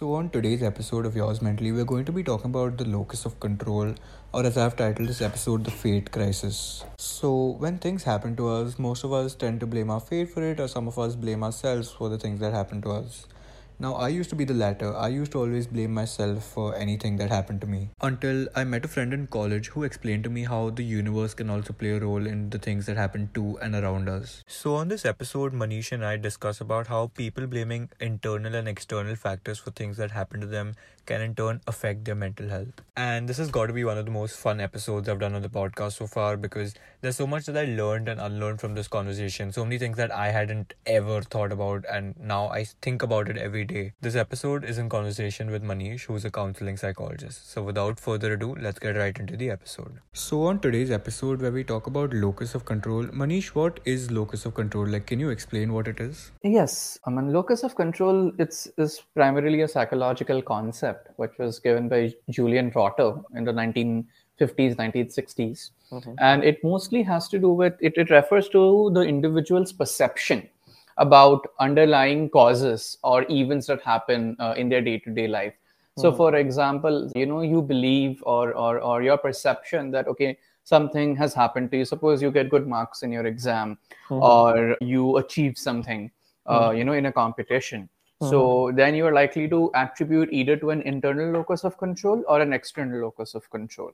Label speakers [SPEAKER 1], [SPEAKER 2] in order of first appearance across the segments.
[SPEAKER 1] So, on today's episode of Yours Mentally, we're going to be talking about the locus of control, or as I've titled this episode, the fate crisis. So, when things happen to us, most of us tend to blame our fate for it, or some of us blame ourselves for the things that happen to us. Now, I used to be the latter. I used to always blame myself for anything that happened to me. Until I met a friend in college who explained to me how the universe can also play a role in the things that happen to and around us. So, on this episode, Manish and I discuss about how people blaming internal and external factors for things that happen to them can in turn affect their mental health. And this has got to be one of the most fun episodes I've done on the podcast so far because there's so much that I learned and unlearned from this conversation. So many things that I hadn't ever thought about, and now I think about it every day. This episode is in conversation with Manish, who's a counseling psychologist. So without further ado, let's get right into the episode. So, on today's episode, where we talk about locus of control, Manish, what is locus of control? Like, can you explain what it is?
[SPEAKER 2] Yes, I mean, locus of control it's is primarily a psychological concept which was given by Julian Rotter in the 1950s, 1960s. Mm-hmm. And it mostly has to do with it, it refers to the individual's perception about underlying causes or events that happen uh, in their day-to-day life. So, mm-hmm. for example, you know, you believe or, or or your perception that okay, something has happened to you. Suppose you get good marks in your exam, mm-hmm. or you achieve something, uh, mm-hmm. you know, in a competition so mm-hmm. then you are likely to attribute either to an internal locus of control or an external locus of control.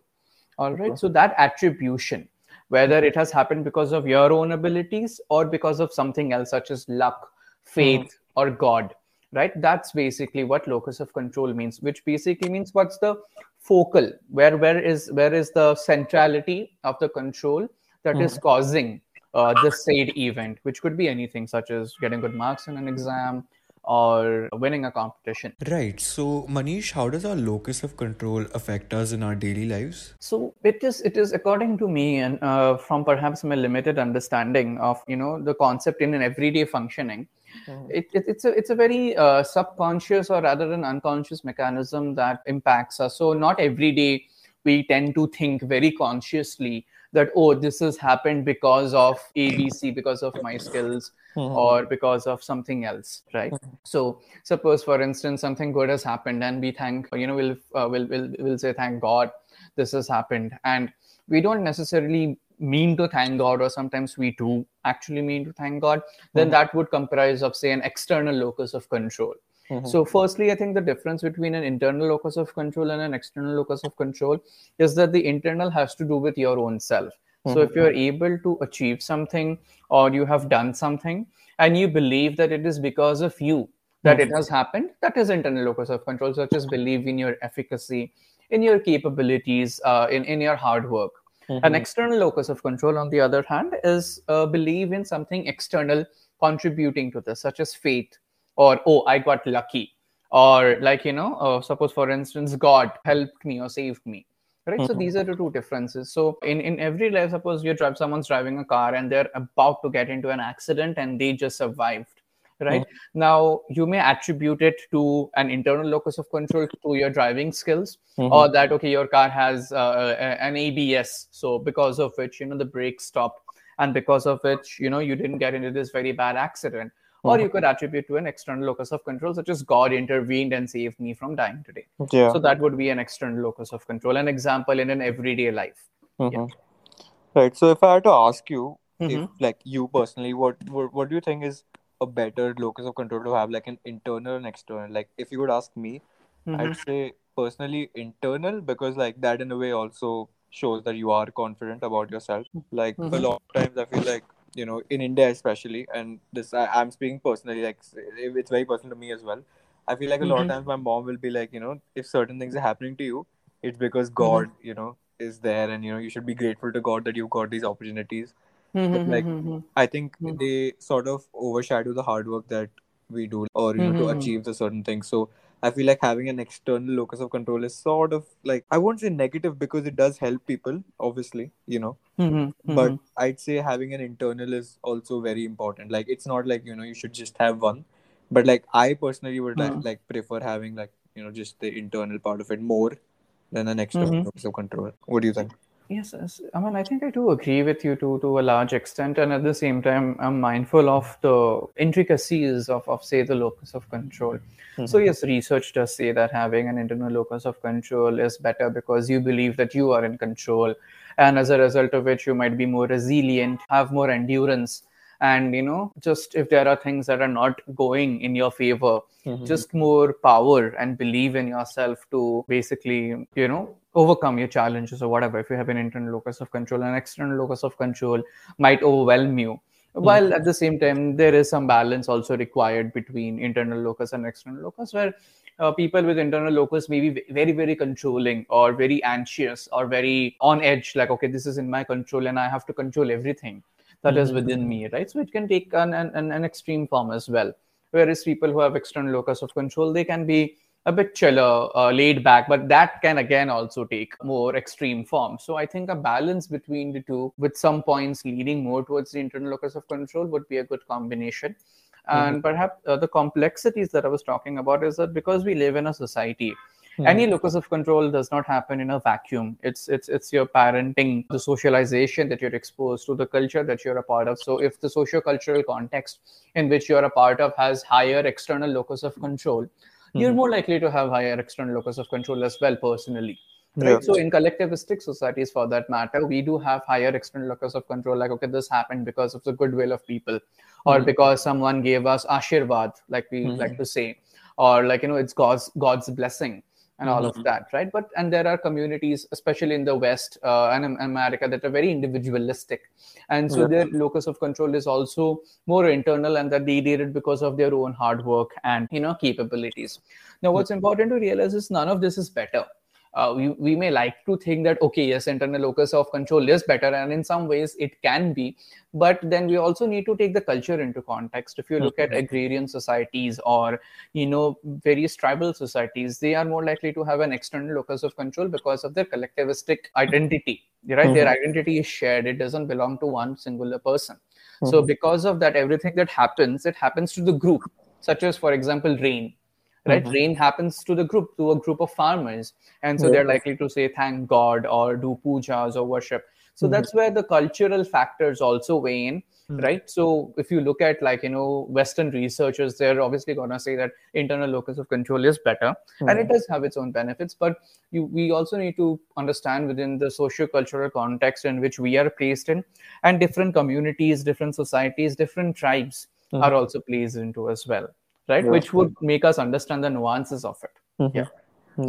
[SPEAKER 2] All right. Okay. So that attribution, whether it has happened because of your own abilities or because of something else, such as luck, faith, mm-hmm. or God, right? That's basically what locus of control means, which basically means what's the focal, where where is where is the centrality of the control that mm-hmm. is causing uh, the said event, which could be anything such as getting good marks in an exam, or winning a competition.
[SPEAKER 1] Right. So, Manish, how does our locus of control affect us in our daily lives?
[SPEAKER 2] So, it is it is according to me, and uh, from perhaps my limited understanding of you know the concept in an everyday functioning. Mm-hmm. It, it, it's a it's a very uh, subconscious or rather an unconscious mechanism that impacts us. So not every day we tend to think very consciously that oh this has happened because of abc because of my skills mm-hmm. or because of something else right mm-hmm. so suppose for instance something good has happened and we thank you know we'll uh, we'll, we'll we'll say thank god this has happened and we don't necessarily mean to thank god or sometimes we do actually mean to thank god then mm-hmm. that would comprise of say an external locus of control Mm-hmm. So, firstly, I think the difference between an internal locus of control and an external locus of control is that the internal has to do with your own self. Mm-hmm. So, if you're able to achieve something or you have done something and you believe that it is because of you that mm-hmm. it has happened, that is internal locus of control, such as believe in your efficacy, in your capabilities, uh, in, in your hard work. An mm-hmm. external locus of control, on the other hand, is uh, believe in something external contributing to this, such as faith, or oh i got lucky. Or like you know uh, suppose for instance god helped me or saved me. Right? Mm-hmm. so these are the two differences. So in in every life suppose you drive someone's driving a car and they're about to get into an accident and they just survived. Right? Mm-hmm. now you may attribute it to an internal locus of control to your driving skills mm-hmm. or that okay your car has uh, an abs so because of which you know the brakes stopped. And because of which you know you didn't get into this very bad accident or you could attribute to an external locus of control, such as God intervened and saved me from dying today. Yeah. So that would be an external locus of control, an example in an everyday life.
[SPEAKER 3] Mm-hmm. Yeah. Right. So if I had to ask you, mm-hmm. if like you personally, what, what what do you think is a better locus of control to have, like an internal and external? Like if you would ask me, mm-hmm. I'd say personally internal because like that in a way also shows that you are confident about yourself. Like a mm-hmm. lot of times I feel like you know in india especially and this I, am speaking personally like it's very personal to me as well i feel like a lot mm-hmm. of times my mom will be like you know if certain things are happening to you it's because mm-hmm. god mm-hmm. you know is there and you know you should be grateful to god that you've got these opportunities mm-hmm. but like mm-hmm. i think mm-hmm. they sort of overshadow the hard work that we do or you know to achieve the certain things so I feel like having an external locus of control is sort of like I won't say negative because it does help people, obviously, you know. Mm-hmm, but mm-hmm. I'd say having an internal is also very important. Like it's not like you know you should just have one, but like I personally would mm-hmm. like, like prefer having like you know just the internal part of it more than an external mm-hmm. locus of control. What do you think?
[SPEAKER 2] Yes, yes. I mean, I think I do agree with you to to a large extent, and at the same time, I'm mindful of the intricacies of, of say the locus of control. Mm-hmm. So yes, research does say that having an internal locus of control is better because you believe that you are in control, and as a result of which, you might be more resilient, have more endurance, and you know, just if there are things that are not going in your favor, mm-hmm. just more power and believe in yourself to basically, you know overcome your challenges or whatever if you have an internal locus of control an external locus of control might overwhelm you mm-hmm. while at the same time there is some balance also required between internal locus and external locus where uh, people with internal locus may be very very controlling or very anxious or very on edge like okay this is in my control and i have to control everything that mm-hmm. is within me right so it can take an, an, an extreme form as well whereas people who have external locus of control they can be a bit chiller, uh, laid back, but that can again also take more extreme form. So I think a balance between the two, with some points leading more towards the internal locus of control, would be a good combination. And mm-hmm. perhaps uh, the complexities that I was talking about is that because we live in a society, mm-hmm. any locus of control does not happen in a vacuum. It's it's it's your parenting, the socialization that you're exposed to, the culture that you're a part of. So if the socio-cultural context in which you're a part of has higher external locus of control, you're mm-hmm. more likely to have higher external locus of control as well personally right yeah. so in collectivistic societies for that matter we do have higher external locus of control like okay this happened because of the goodwill of people or mm-hmm. because someone gave us ashirvad like we mm-hmm. like to say or like you know it's god's god's blessing and all mm-hmm. of that right? But and there are communities especially in the west uh, and in america that are very individualistic. And so their locus of control is also more internal and that they did it because of their own hard work and you know capabilities. Now what's important to realize is none of this is better uh, we, we may like to think that okay yes internal locus of control is better and in some ways it can be but then we also need to take the culture into context. If you look at agrarian societies or you know various tribal societies they are more likely to have an external locus of control because of their collectivistic identity right? Mm-hmm. their identity is shared. It doesn't belong to one singular person. Mm-hmm. so because of that everything that happens it happens to the group such as for example rain right mm-hmm. rain happens to the group to a group of farmers and so they're likely to say thank god or do pujas or worship so mm-hmm. that's where the cultural factors also weigh in mm-hmm. right so if you look at like you know western researchers they're obviously going to say that internal locus of control is better and it mm-hmm. does have its own benefits but you, we also need to understand within the socio-cultural context in which we are placed in and different communities different societies different tribes mm-hmm. are also placed into as well right yeah. which would make us understand the nuances of it
[SPEAKER 3] mm-hmm. yeah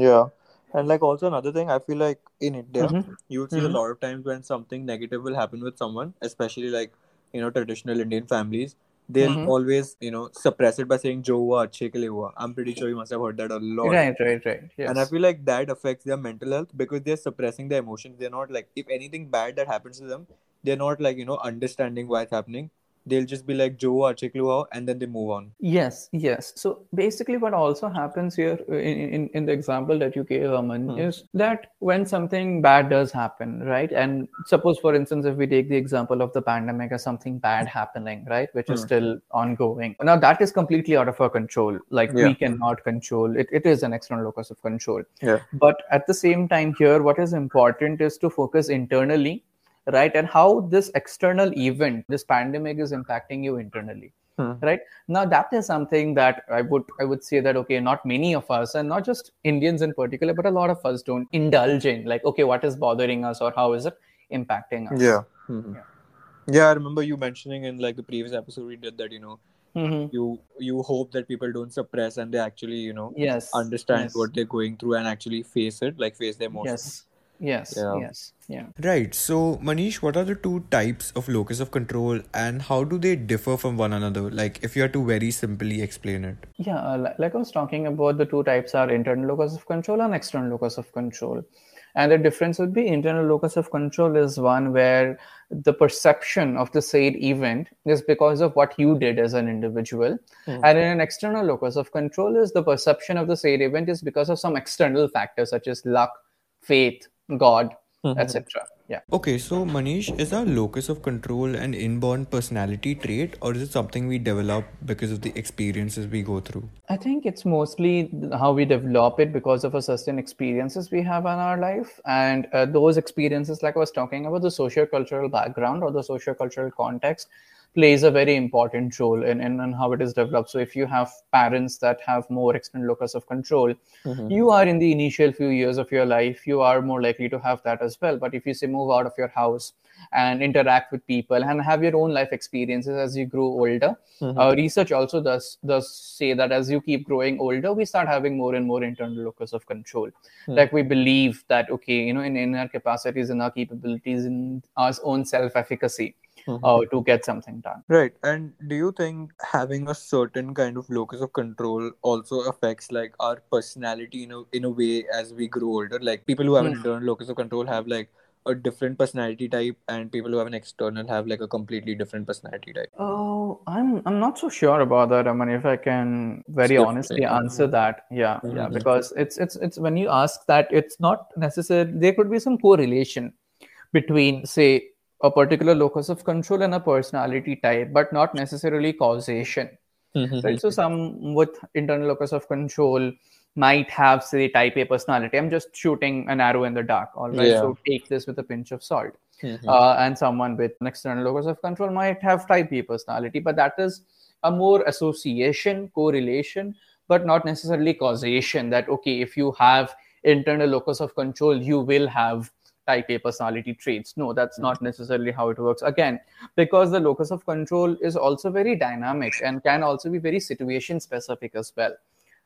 [SPEAKER 3] yeah and like also another thing i feel like in india mm-hmm. you'll see mm-hmm. a lot of times when something negative will happen with someone especially like you know traditional indian families they'll mm-hmm. always you know suppress it by saying jo hua achhe ke liye hua i'm pretty sure you must have heard that a lot
[SPEAKER 2] right right right yes.
[SPEAKER 3] and i feel like that affects their mental health because they're suppressing their emotions they're not like if anything bad that happens to them they're not like you know understanding why it's happening they'll just be like Joe or Chikluha and then they move on.
[SPEAKER 2] Yes, yes. So basically, what also happens here in, in, in the example that you gave, Aman, hmm. is that when something bad does happen, right? And suppose, for instance, if we take the example of the pandemic as something bad happening, right, which hmm. is still ongoing. Now, that is completely out of our control. Like, yeah. we cannot control it, it is an external locus of control.
[SPEAKER 3] Yeah.
[SPEAKER 2] But at the same time, here, what is important is to focus internally right and how this external event this pandemic is impacting you internally hmm. right now that is something that i would i would say that okay not many of us and not just indians in particular but a lot of us don't indulge in like okay what is bothering us or how is it impacting us
[SPEAKER 3] yeah mm-hmm. yeah. yeah i remember you mentioning in like the previous episode we did that you know Mm-hmm. you you hope that people don't suppress and they actually you know
[SPEAKER 2] yes
[SPEAKER 3] understand
[SPEAKER 2] yes.
[SPEAKER 3] what they're going through and actually face it like face their emotions
[SPEAKER 2] yes Yes. Yeah. Yes. Yeah.
[SPEAKER 1] Right. So, Manish, what are the two types of locus of control and how do they differ from one another? Like, if you are to very simply explain it.
[SPEAKER 2] Yeah. Uh, like I was talking about, the two types are internal locus of control and external locus of control. And the difference would be internal locus of control is one where the perception of the said event is because of what you did as an individual. Mm-hmm. And in an external locus of control is the perception of the said event is because of some external factors such as luck, faith, God, mm-hmm. etc. yeah
[SPEAKER 1] okay so manish is our locus of control an inborn personality trait or is it something we develop because of the experiences we go through
[SPEAKER 2] i think it's mostly how we develop it because of a certain experiences we have in our life and uh, those experiences like i was talking about the socio-cultural background or the socio-cultural context plays a very important role in, in, in, how it is developed. So if you have parents that have more extended locus of control, mm-hmm. you are in the initial few years of your life, you are more likely to have that as well. But if you say move out of your house and interact with people and have your own life experiences as you grow older, mm-hmm. uh, research also does does say that as you keep growing older, we start having more and more internal locus of control. Mm-hmm. Like we believe that okay, you know, in, in our capacities, in our capabilities, in our own self-efficacy mm-hmm. uh, to get something done.
[SPEAKER 3] Right. And do you think having a certain kind of locus of control also affects like our personality in a in a way as we grow older? Like people who have mm-hmm. an internal locus of control have like a different personality type and people who have an external have like a completely different personality type
[SPEAKER 2] oh i'm i'm not so sure about that i mean if i can very honestly answer that yeah mm-hmm. yeah because it's it's it's when you ask that it's not necessary there could be some correlation between say a particular locus of control and a personality type, but not necessarily causation. Mm-hmm. Right. So some with internal locus of control might have say type A personality. I'm just shooting an arrow in the dark. All right. Yeah. So take this with a pinch of salt. Mm-hmm. Uh, and someone with an external locus of control might have type B personality, but that is a more association, correlation, but not necessarily causation. That okay, if you have internal locus of control, you will have type A personality traits. No, that's not necessarily how it works. Again, because the locus of control is also very dynamic and can also be very situation specific as well.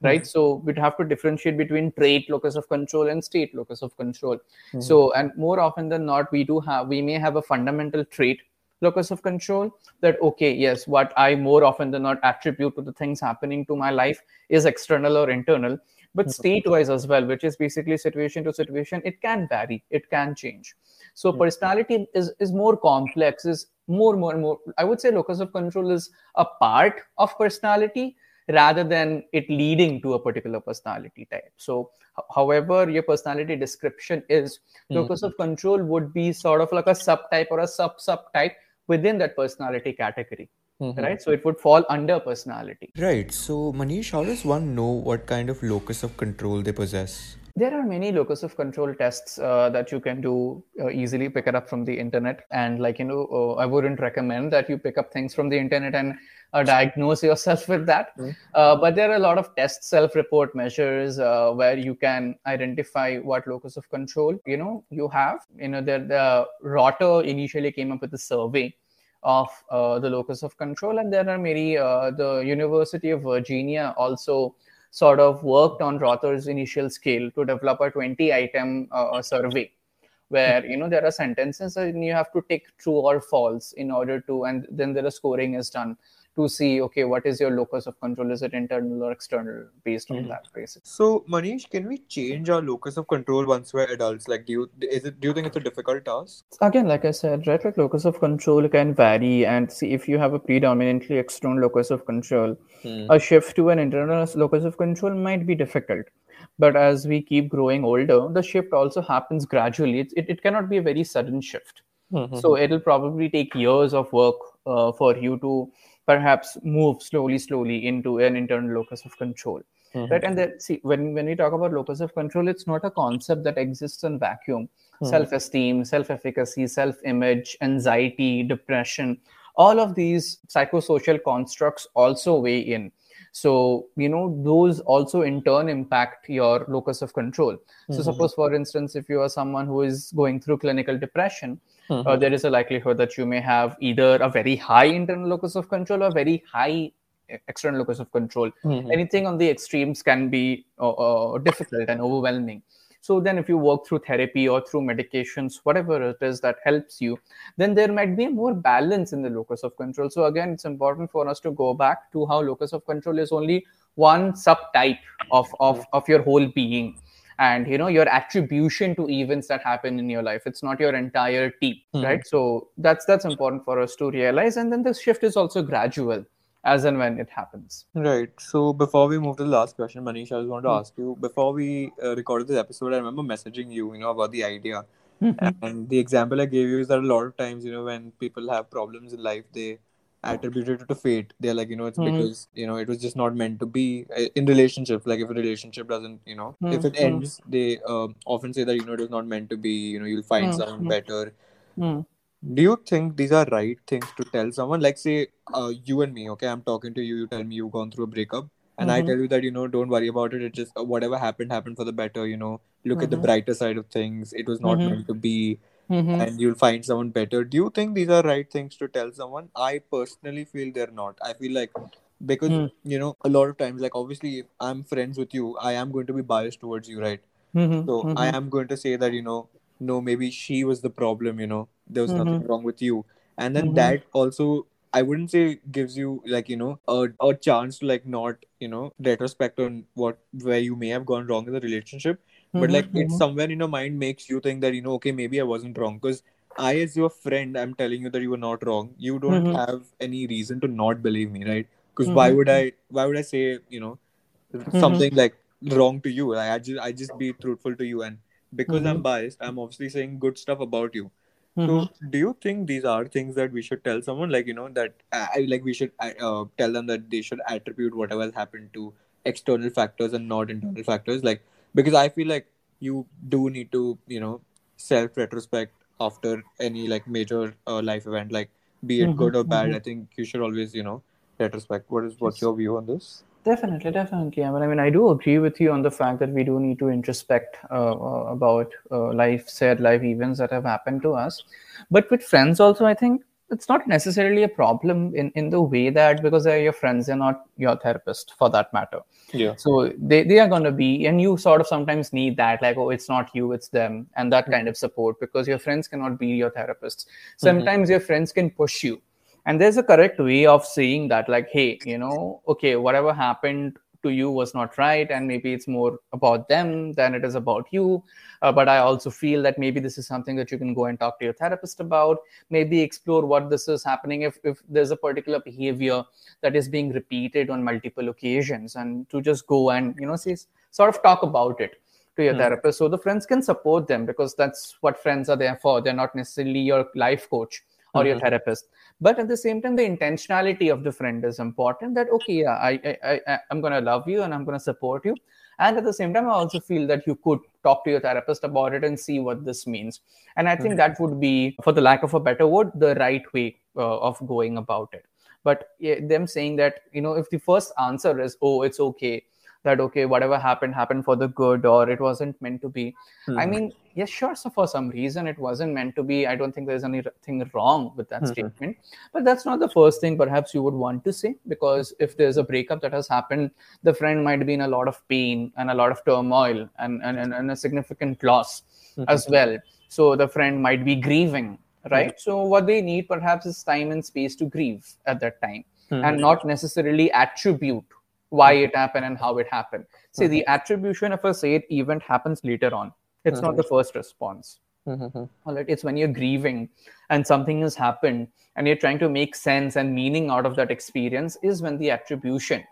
[SPEAKER 2] Right. Mm-hmm. So we'd have to differentiate between trait locus of control and state locus of control. Mm-hmm. So, and more often than not, we do have, we may have a fundamental trait locus of control that okay yes what i more often than not attribute to the things happening to my life is external or internal but mm-hmm. state wise as well which is basically situation to situation it can vary it can change so mm-hmm. personality is is more complex is more more more i would say locus of control is a part of personality rather than it leading to a particular personality type so however your personality description is mm-hmm. locus of control would be sort of like a subtype or a sub subtype within that personality category Mm-hmm. Right. So it would fall under personality.
[SPEAKER 1] Right. So, Manish, how does one know what kind of locus of control they possess?
[SPEAKER 2] There are many locus of control tests uh, that you can do uh, easily, pick it up from the internet. And, like, you know, uh, I wouldn't recommend that you pick up things from the internet and uh, diagnose yourself with that. Mm-hmm. but there are a lot of test self report measures uh, where you can identify what locus of control, you know, you have. You know, the, the Rotter initially came up with a survey of uh, the locus of control. And there are many, uh, the University of Virginia also sort of worked on Rotter's initial scale to develop a 20 item uh, survey where you know there are sentences and you have to take true or false in order to and then the scoring is done to see okay what is your locus of control? Is it internal or external based on mm-hmm. that basis
[SPEAKER 3] so manish can we change our locus of control once we're adults? Like do you is it do you think it's a difficult task?
[SPEAKER 2] Again like i said right like locus of control can vary. And see if you have a predominantly external locus of control mm. a shift to an internal locus of control might be difficult. But as we keep growing older the shift also happens gradually. It, it, it cannot be a very sudden shift. Mm-hmm. so it'll probably take years of work uh, for you to perhaps move slowly, slowly into an internal locus of control. Mm-hmm. Right. And then see when, when we talk about locus of control, it's not a concept that exists in vacuum. Mm-hmm. Self-esteem, self-efficacy, self-image, anxiety, depression, all of these psychosocial constructs also weigh in so you know those also in turn impact your locus of control mm-hmm. so suppose for instance if you are someone who is going through clinical depression mm-hmm. uh, there is a likelihood that you may have either a very high internal locus of control or very high external locus of control. Mm-hmm. anything on the extremes can be uh, uh, difficult and overwhelming. So then if you work through therapy or through medications whatever it is that helps you then there might be more balance in the locus of control. So again it's important for us to go back to how locus of control is only one subtype of of, of your whole being and you know your attribution to events that happen in your life it's not your entire team mm-hmm. right so that's that's important for us to realize and then the shift is also gradual as and when it happens.
[SPEAKER 3] Right. So before we move to the last question, Manish, I just wanted to mm. ask you before we uh, recorded this episode, I remember messaging you, you know, about the idea Mm-hmm. And the example I gave you is that a lot of times, you know, when people have problems in life, they attribute it to fate. They're like, you know, it's mm-hmm. because you know it was just not meant to be uh, in relationship Like if a relationship doesn't, you know, mm-hmm. if it ends, they uh, often say that you know it was not meant to be. You know, you'll find someone better. Do you think these are right things to tell someone? Like, say, uh, you and me, okay, I'm talking to you, you tell me you've gone through a breakup and mm-hmm. i tell you that you know don't worry about it it just uh, whatever happened happened for the better you know look mm-hmm. at the mm-hmm. brighter side of things it was not mm-hmm. meant to be mm-hmm. and you'll find someone better. Do you think these are right things to tell someone? I personally feel they're not. I feel like because mm. you know a lot of times like obviously if i'm friends with you i am going to be biased towards you right?
[SPEAKER 2] Mm-hmm.
[SPEAKER 3] so i am going to say that you know no maybe she was the problem you know there was nothing wrong with you. And then that also I wouldn't say gives you like you know a, a chance to like not you know retrospect on what where you may have gone wrong in the relationship, mm-hmm, but like mm-hmm. it's somewhere in your mind makes you think that you know okay maybe I wasn't wrong because I as your friend I'm telling you that you were not wrong. You don't mm-hmm. have any reason to not believe me, right? Because why mm-hmm. would I why would I say you know mm-hmm. something like wrong to you? Like, I just I just be truthful to you and because I'm mm-hmm. biased, I'm obviously saying good stuff about you. Mm-hmm. So, do you think these are things that we should tell someone, like you know, that i like we should uh, tell them that they should attribute whatever has happened to external factors and not internal factors, like because I feel like you do need to, you know, self retrospect after any like major uh, life event, like be it mm-hmm. good or bad. Mm-hmm. I think you should always, you know, retrospect. What is what's your view on this?
[SPEAKER 2] Definitely, definitely. I mean, I mean, I do agree with you on the fact that we do need to introspect uh, uh, about uh, life, said life events that have happened to us. But with friends, also, I think it's not necessarily a problem in, in the way that because they're your friends, they're not your therapist for that matter.
[SPEAKER 3] Yeah.
[SPEAKER 2] So they, they are going to be, and you sort of sometimes need that, like, oh, it's not you, it's them, and that mm-hmm. kind of support because your friends cannot be your therapists. Sometimes mm-hmm. your friends can push you and there's a correct way of saying that like hey you know okay whatever happened to you was not right and maybe it's more about them than it is about you. Uh, but i also feel that maybe this is something that you can go and talk to your therapist about maybe explore what this is happening if, if there's a particular behavior that is being repeated on multiple occasions and to just go and you know see, sort of talk about it to your hmm. therapist so the friends can support them because that's what friends are there for. They're not necessarily your life coach or mm-hmm. your therapist but at the same time the intentionality of the friend is important that okay yeah i i, I i'm going to love you and i'm going to support you and at the same time i also feel that you could talk to your therapist about it and see what this means and i think mm-hmm. that would be for the lack of a better word the right way uh, of going about it but yeah, them saying that you know if the first answer is oh it's okay that okay whatever happened happened for the good or it wasn't meant to be mm-hmm. i mean yes sure so for some reason it wasn't meant to be i don't think there's anything wrong with that mm-hmm. statement but that's not the first thing perhaps you would want to say because if there's a breakup that has happened the friend might be in a lot of pain and a lot of turmoil and, and, and a significant loss mm-hmm. as well so the friend might be grieving right so what they need perhaps is time and space to grieve at that time and mm-hmm. not necessarily attribute why it happened and how it happened. See, mm-hmm. the attribution of a said event happens later on. It's mm-hmm. not the first response.
[SPEAKER 3] Mm-hmm.
[SPEAKER 2] All right, it's when you're grieving and something has happened and you're trying to make sense and meaning out of that experience is when the attribution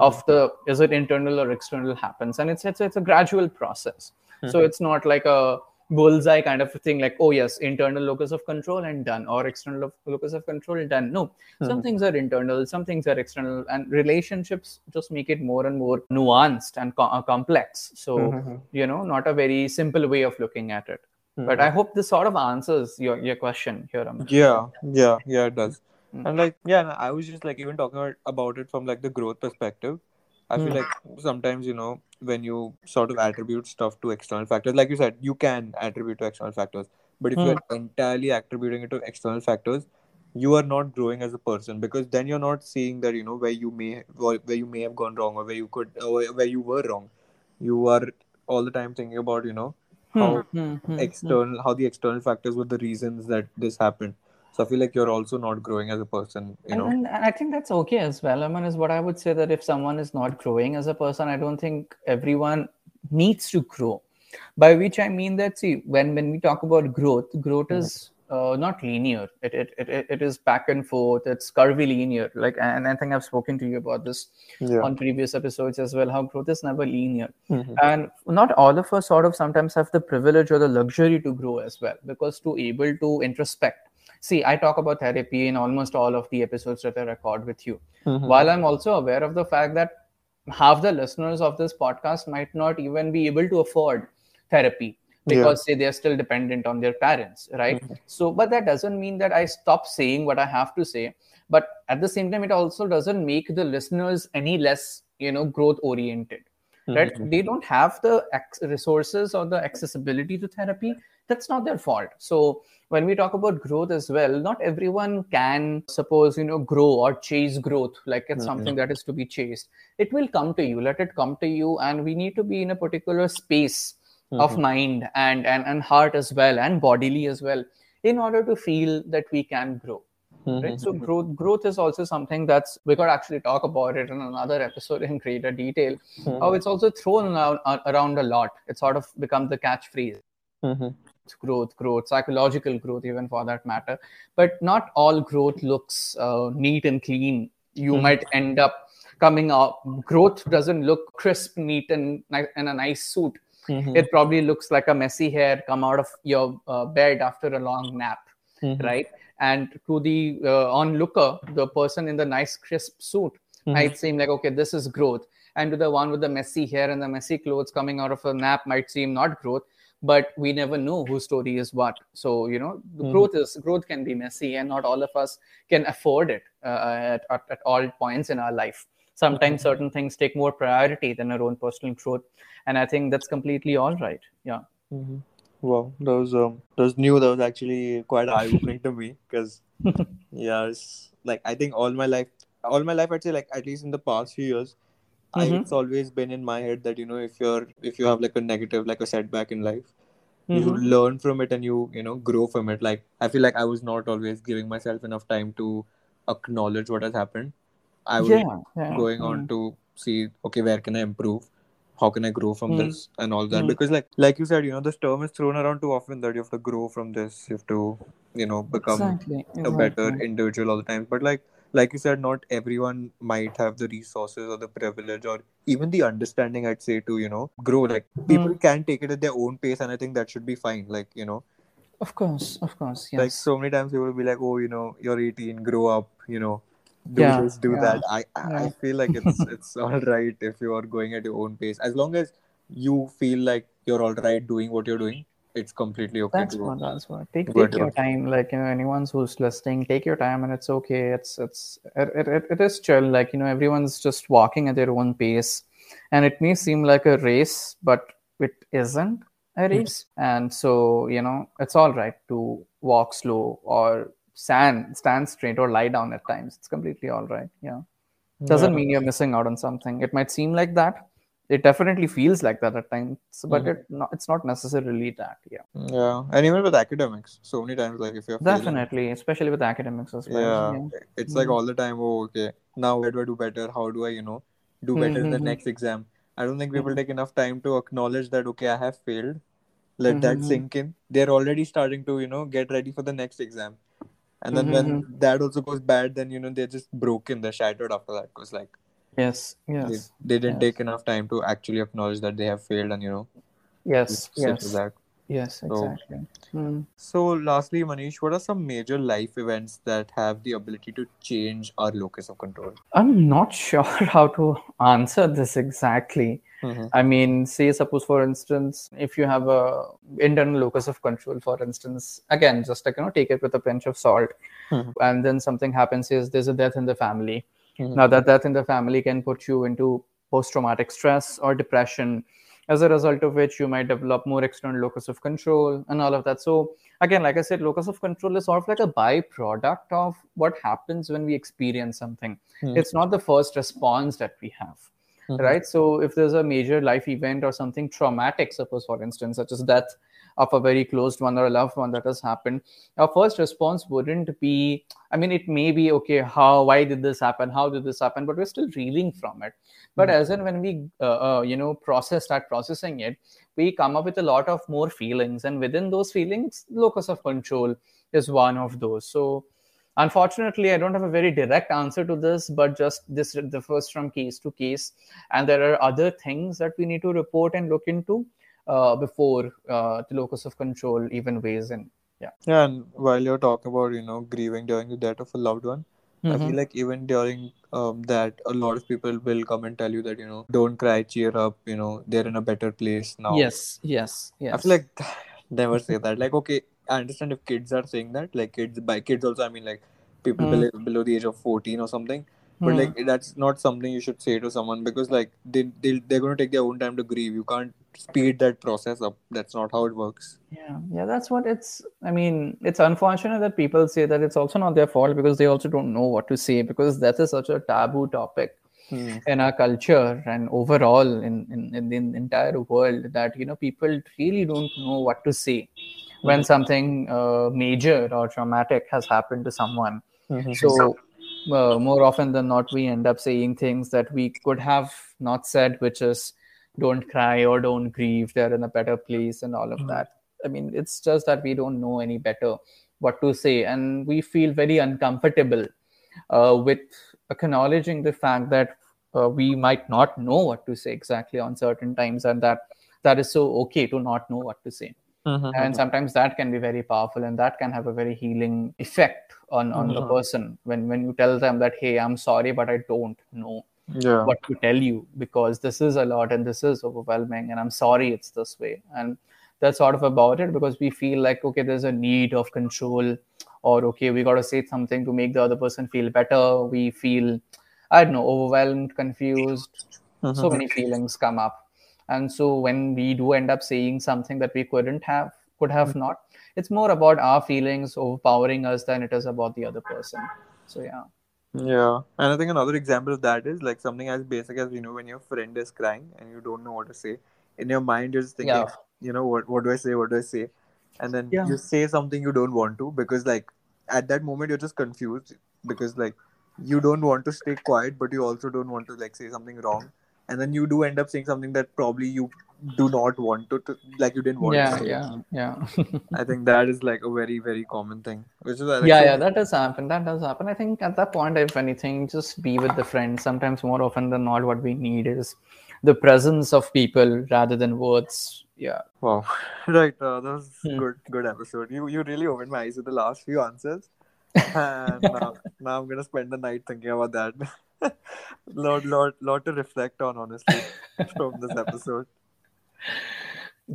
[SPEAKER 2] of the is it internal or external happens and it's it's, it's a gradual process so it's not like a bullseye kind of thing like oh yes internal locus of control and done or external locus of control done no mm-hmm. some things are internal some things are external and relationships just make it more and more nuanced and co- uh, complex so mm-hmm. you know not a very simple way of looking at it mm-hmm. but i hope this sort of answers your, your question here
[SPEAKER 3] Amit. yeah yeah yeah it does hmm. and like yeah i was just like even talking about it from like the growth perspective I feel mm. like sometimes, you know, when you sort of attribute stuff to external factors, like you said, you can attribute to external factors. But if you're entirely attributing it to external factors, you are not growing as a person because then you're not seeing that, you know, where you may where you may have gone wrong or where you could or where you were wrong. You are all the time thinking about, you know, how mm. external how the external factors were the reasons that this happened so I feel like you're also not growing as a person, you know.
[SPEAKER 2] And, and I think that's okay as well. I mean, is what I would say that if someone is not growing as a person, I don't think everyone needs to grow. By which I mean that see, when when we talk about growth, growth mm-hmm. is uh, not linear. It, it, it, it is back and forth. It's curvilinear. Like, and I think I've spoken to you about this yeah. on previous episodes as well. How growth is never linear, mm-hmm. and not all of us sort of sometimes have the privilege or the luxury to grow as well. Because to able to introspect, see, I talk about therapy in almost all of the episodes that I record with you. Mm-hmm. While I'm also aware of the fact that half the listeners of this podcast might not even be able to afford therapy because yeah. say they're still dependent on their parents right mm-hmm. so but that doesn't mean that i stop saying what i have to say but at the same time it also doesn't make the listeners any less you know growth oriented mm-hmm. right they don't have the resources or the accessibility to therapy. That's not their fault. So when we talk about growth as well not everyone can suppose you know grow or chase growth like it's mm-hmm. something that is to be chased. It will come to you. Let it come to you. And we need to be in a particular space mm-hmm. of mind and, and and heart as well and bodily as well in order to feel that we can grow mm-hmm. right so growth growth is also something that's we could actually talk about it in another episode in greater detail mm-hmm. how it's also thrown around, around a lot it's sort of become the catchphrase mm-hmm. growth growth psychological growth even for that matter but not all growth looks uh, neat and clean you mm-hmm. might end up coming up. growth doesn't look crisp neat and in a nice suit Mm-hmm. It probably looks like a messy hair come out of your uh, bed after a long nap, mm-hmm. right? And to the uh, onlooker, the person in the nice crisp suit mm-hmm. might seem like, okay, this is growth. And to the one with the messy hair and the messy clothes coming out of a nap might seem not growth, but we never know whose story is what. So you know, the mm-hmm. growth is growth can be messy, and not all of us can afford it uh, at, at, at all points in our life sometimes mm-hmm. certain things take more priority than our own personal growth and i think that's completely all right yeah
[SPEAKER 3] mm-hmm. Wow that was um that was new that was actually quite eye-opening to me because yeah it's like i think all my life all my life i'd say like at least in the past few years mm-hmm. it's always been in my head that you know if you're if you have like a negative like a setback in life mm-hmm. you learn from it and you you know grow from it like i feel like i was not always giving myself enough time to acknowledge what has happened i was yeah, yeah. going on to see okay where can i improve how can I grow from mm. this and all that? Mm. Because like like you said, you know, this term is thrown around too often that you have to grow from this, you have to, you know, become exactly. a better individual all the time. But like like you said, not everyone might have the resources or the privilege or even the understanding, I'd say, to, you know, grow. Like people mm. can take it at their own pace and I think that should be fine. Like, you know.
[SPEAKER 2] Of course, of course. Yes.
[SPEAKER 3] Like so many times people will be like, Oh, you know, you're eighteen, grow up, you know do yeah, this, do yeah. that. I I feel like it's it's all right if you are going at your own pace. As long as you feel like you're all right doing what you're doing, it's completely okay.
[SPEAKER 2] That's what. That's what. Take take your time. Like you know, anyone who's listening, take your time, and it's okay. It's it's it, it, it is chill. Like you know, everyone's just walking at their own pace, and it may seem like a race, but it isn't a hmm. race. And so you know, it's all right to walk slow or stand stand straight or lie down at times it's completely all right yeah doesn't yeah. mean you're missing out on something it might seem like that it definitely feels like that at times but mm-hmm. it not, it's not necessarily that yeah
[SPEAKER 3] yeah and even with academics so many times like if you're
[SPEAKER 2] definitely failing, especially with academics as well
[SPEAKER 3] yeah, yeah. it's mm-hmm. like all the time oh okay now where do i do better how do i you know do better mm-hmm. in the mm-hmm. next exam i don't think people mm-hmm. take enough time to acknowledge that okay i have failed let that mm-hmm. sink in they're already starting to you know get ready for the next exam and then mm-hmm. when that also goes bad then you know they're just broken they're shattered after that because like
[SPEAKER 2] yes yes
[SPEAKER 3] they, they didn't yes. take enough time to actually acknowledge that they have failed and you know
[SPEAKER 2] yes yes that. yes exactly
[SPEAKER 3] so, mm. so lastly manish what are some major life events that have the ability to change our locus of control
[SPEAKER 2] i'm not sure how to answer this exactly Mm-hmm. I mean, say suppose for instance, if you have a internal locus of control, for instance, again, just like you know, take it with a pinch of salt, mm-hmm. and then something happens is there's a death in the family. Mm-hmm. Now that death in the family can put you into post-traumatic stress or depression, as a result of which you might develop more external locus of control and all of that. So again, like I said, locus of control is sort of like a byproduct of what happens when we experience something. Mm-hmm. It's not the first response that we have. Mm-hmm. right? So if there's a major life event or something traumatic suppose for instance such as death of a very closed one or a loved one that has happened our first response wouldn't be i mean it may be okay how why did this happen? How did this happen? But we're still reeling from it. But mm-hmm. as in when we uh, uh, you know process start processing it we come up with a lot of more feelings. And within those feelings locus of control is one of those. So unfortunately i don't have a very direct answer to this but just this differs from case to case. And there are other things that we need to report and look into uh, before uh, the locus of control even weighs in. Yeah.
[SPEAKER 3] Yeah and while you're talking about you know grieving during the death of a loved one mm-hmm. i feel mm-hmm. like even during um, that a lot of people will come and tell you that you know don't cry cheer up you know they're in a better place now.
[SPEAKER 2] Yes yes yes
[SPEAKER 3] i feel like never say that. Like okay I understand if kids are saying that, like kids by kids also I mean like people mm. below, below the age of fourteen or something. But mm. like that's not something you should say to someone because like they they they're going to take their own time to grieve. You can't speed that process up. That's not how it works.
[SPEAKER 2] Yeah, yeah, that's what it's. I mean, it's unfortunate that people say that it's also not their fault because they also don't know what to say because that is such a taboo topic. Hmm. in our culture and overall in, in, in the entire world that you know people really don't know what to say when mm-hmm. something uh, major or traumatic has happened to someone. Mm-hmm. So, uh, more often than not, we end up saying things that we could have not said, which is don't cry or don't grieve, they're in a better place, and all of mm-hmm. that. I mean, it's just that we don't know any better what to say, and we feel very uncomfortable uh, with acknowledging the fact that uh, we might not know what to say exactly on certain times, and that that is so okay to not know what to say. Mm-hmm. and mm-hmm. sometimes that can be very powerful and that can have a very healing effect on on mm-hmm. the person when when you tell them that hey i'm sorry but i don't know yeah. what to tell you because this is a lot and this is overwhelming and i'm sorry it's this way and that's sort of about it because we feel like okay there's a need of control or okay we got to say something to make the other person feel better we feel i don't know overwhelmed confused mm-hmm. so many feelings come up and so when we do end up saying something that we couldn't have could have mm-hmm. not it's more about our feelings overpowering us than it is about the other person. So yeah.
[SPEAKER 3] Yeah. And i think another example of that is like something as basic as you know when your friend is crying and you don't know what to say. In your mind you're just thinking yeah. you know what what do i say? What do i say? And then yeah. you say something you don't want to because like at that moment you're just confused because like you don't want to stay quiet but you also don't want to like say something wrong and then you do end up saying something that probably you do not want to, to like you didn't want
[SPEAKER 2] yeah,
[SPEAKER 3] to say.
[SPEAKER 2] Yeah, yeah,
[SPEAKER 3] I think that is like a very, very common thing. Which is like,
[SPEAKER 2] yeah, yeah, that does happen. That does happen. I think at that point, if anything, just be with the friends. Sometimes more often than not, what we need is the presence of people rather than words. Yeah.
[SPEAKER 3] Wow. Right. Uh, that was hmm. good. Good episode. You you really opened my eyes with the last few answers, and now, now I'm gonna spend the night thinking about that lot, lot, lot to reflect on, honestly, from this episode.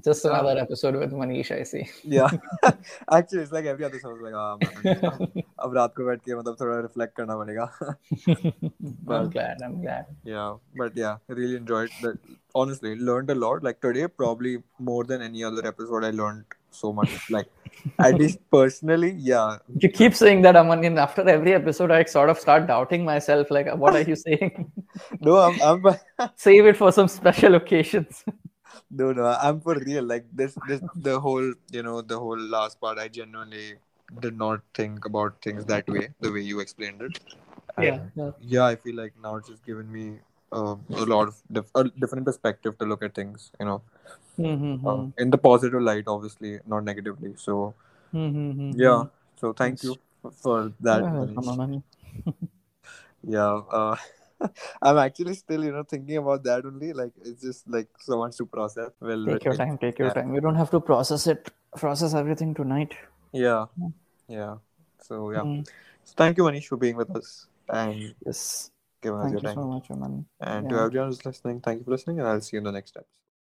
[SPEAKER 2] Just another uh, episode with Manish, I see.
[SPEAKER 3] yeah, actually, it's like every other episode. Like, ah, man, अब रात को बैठ के मतलब थोड़ा reflect करना पड़ेगा.
[SPEAKER 2] I'm glad. I'm glad.
[SPEAKER 3] Yeah, but yeah, I really enjoyed that. Honestly, learned a lot. Like today, probably more than any other episode, I learned so much. Like at least personally, yeah.
[SPEAKER 2] You keep saying that, Aman. And after every episode, I sort of start doubting myself. Like, what are you saying?
[SPEAKER 3] no, I'm. I'm
[SPEAKER 2] Save it for some special occasions.
[SPEAKER 3] no, no, I'm for real. Like this, this, the whole, you know, the whole last part. I genuinely did not think about things that way, the way you explained it.
[SPEAKER 2] yeah, yeah.
[SPEAKER 3] Yeah, I feel like now it's just given me uh, a lot of dif- a different perspective to look at things. You know
[SPEAKER 2] mm-hmm. um,
[SPEAKER 3] in the positive light, obviously, not negatively. So,
[SPEAKER 2] mm-hmm.
[SPEAKER 3] yeah. So, thank you for that. yeah. Uh, I'm actually still, you know, thinking about that only. Like, it's just like so much to process. Well,
[SPEAKER 2] take your time. Take your yeah. time. You don't have to process it. Process everything tonight.
[SPEAKER 3] Yeah. Yeah. So yeah. Mm. So thank you, Manish, for being with us. And
[SPEAKER 2] yes,
[SPEAKER 3] giving
[SPEAKER 2] thank
[SPEAKER 3] us your
[SPEAKER 2] you
[SPEAKER 3] time.
[SPEAKER 2] so much.
[SPEAKER 3] And yeah. to everyone who's listening, thank you for listening, and I'll see you in the next episode.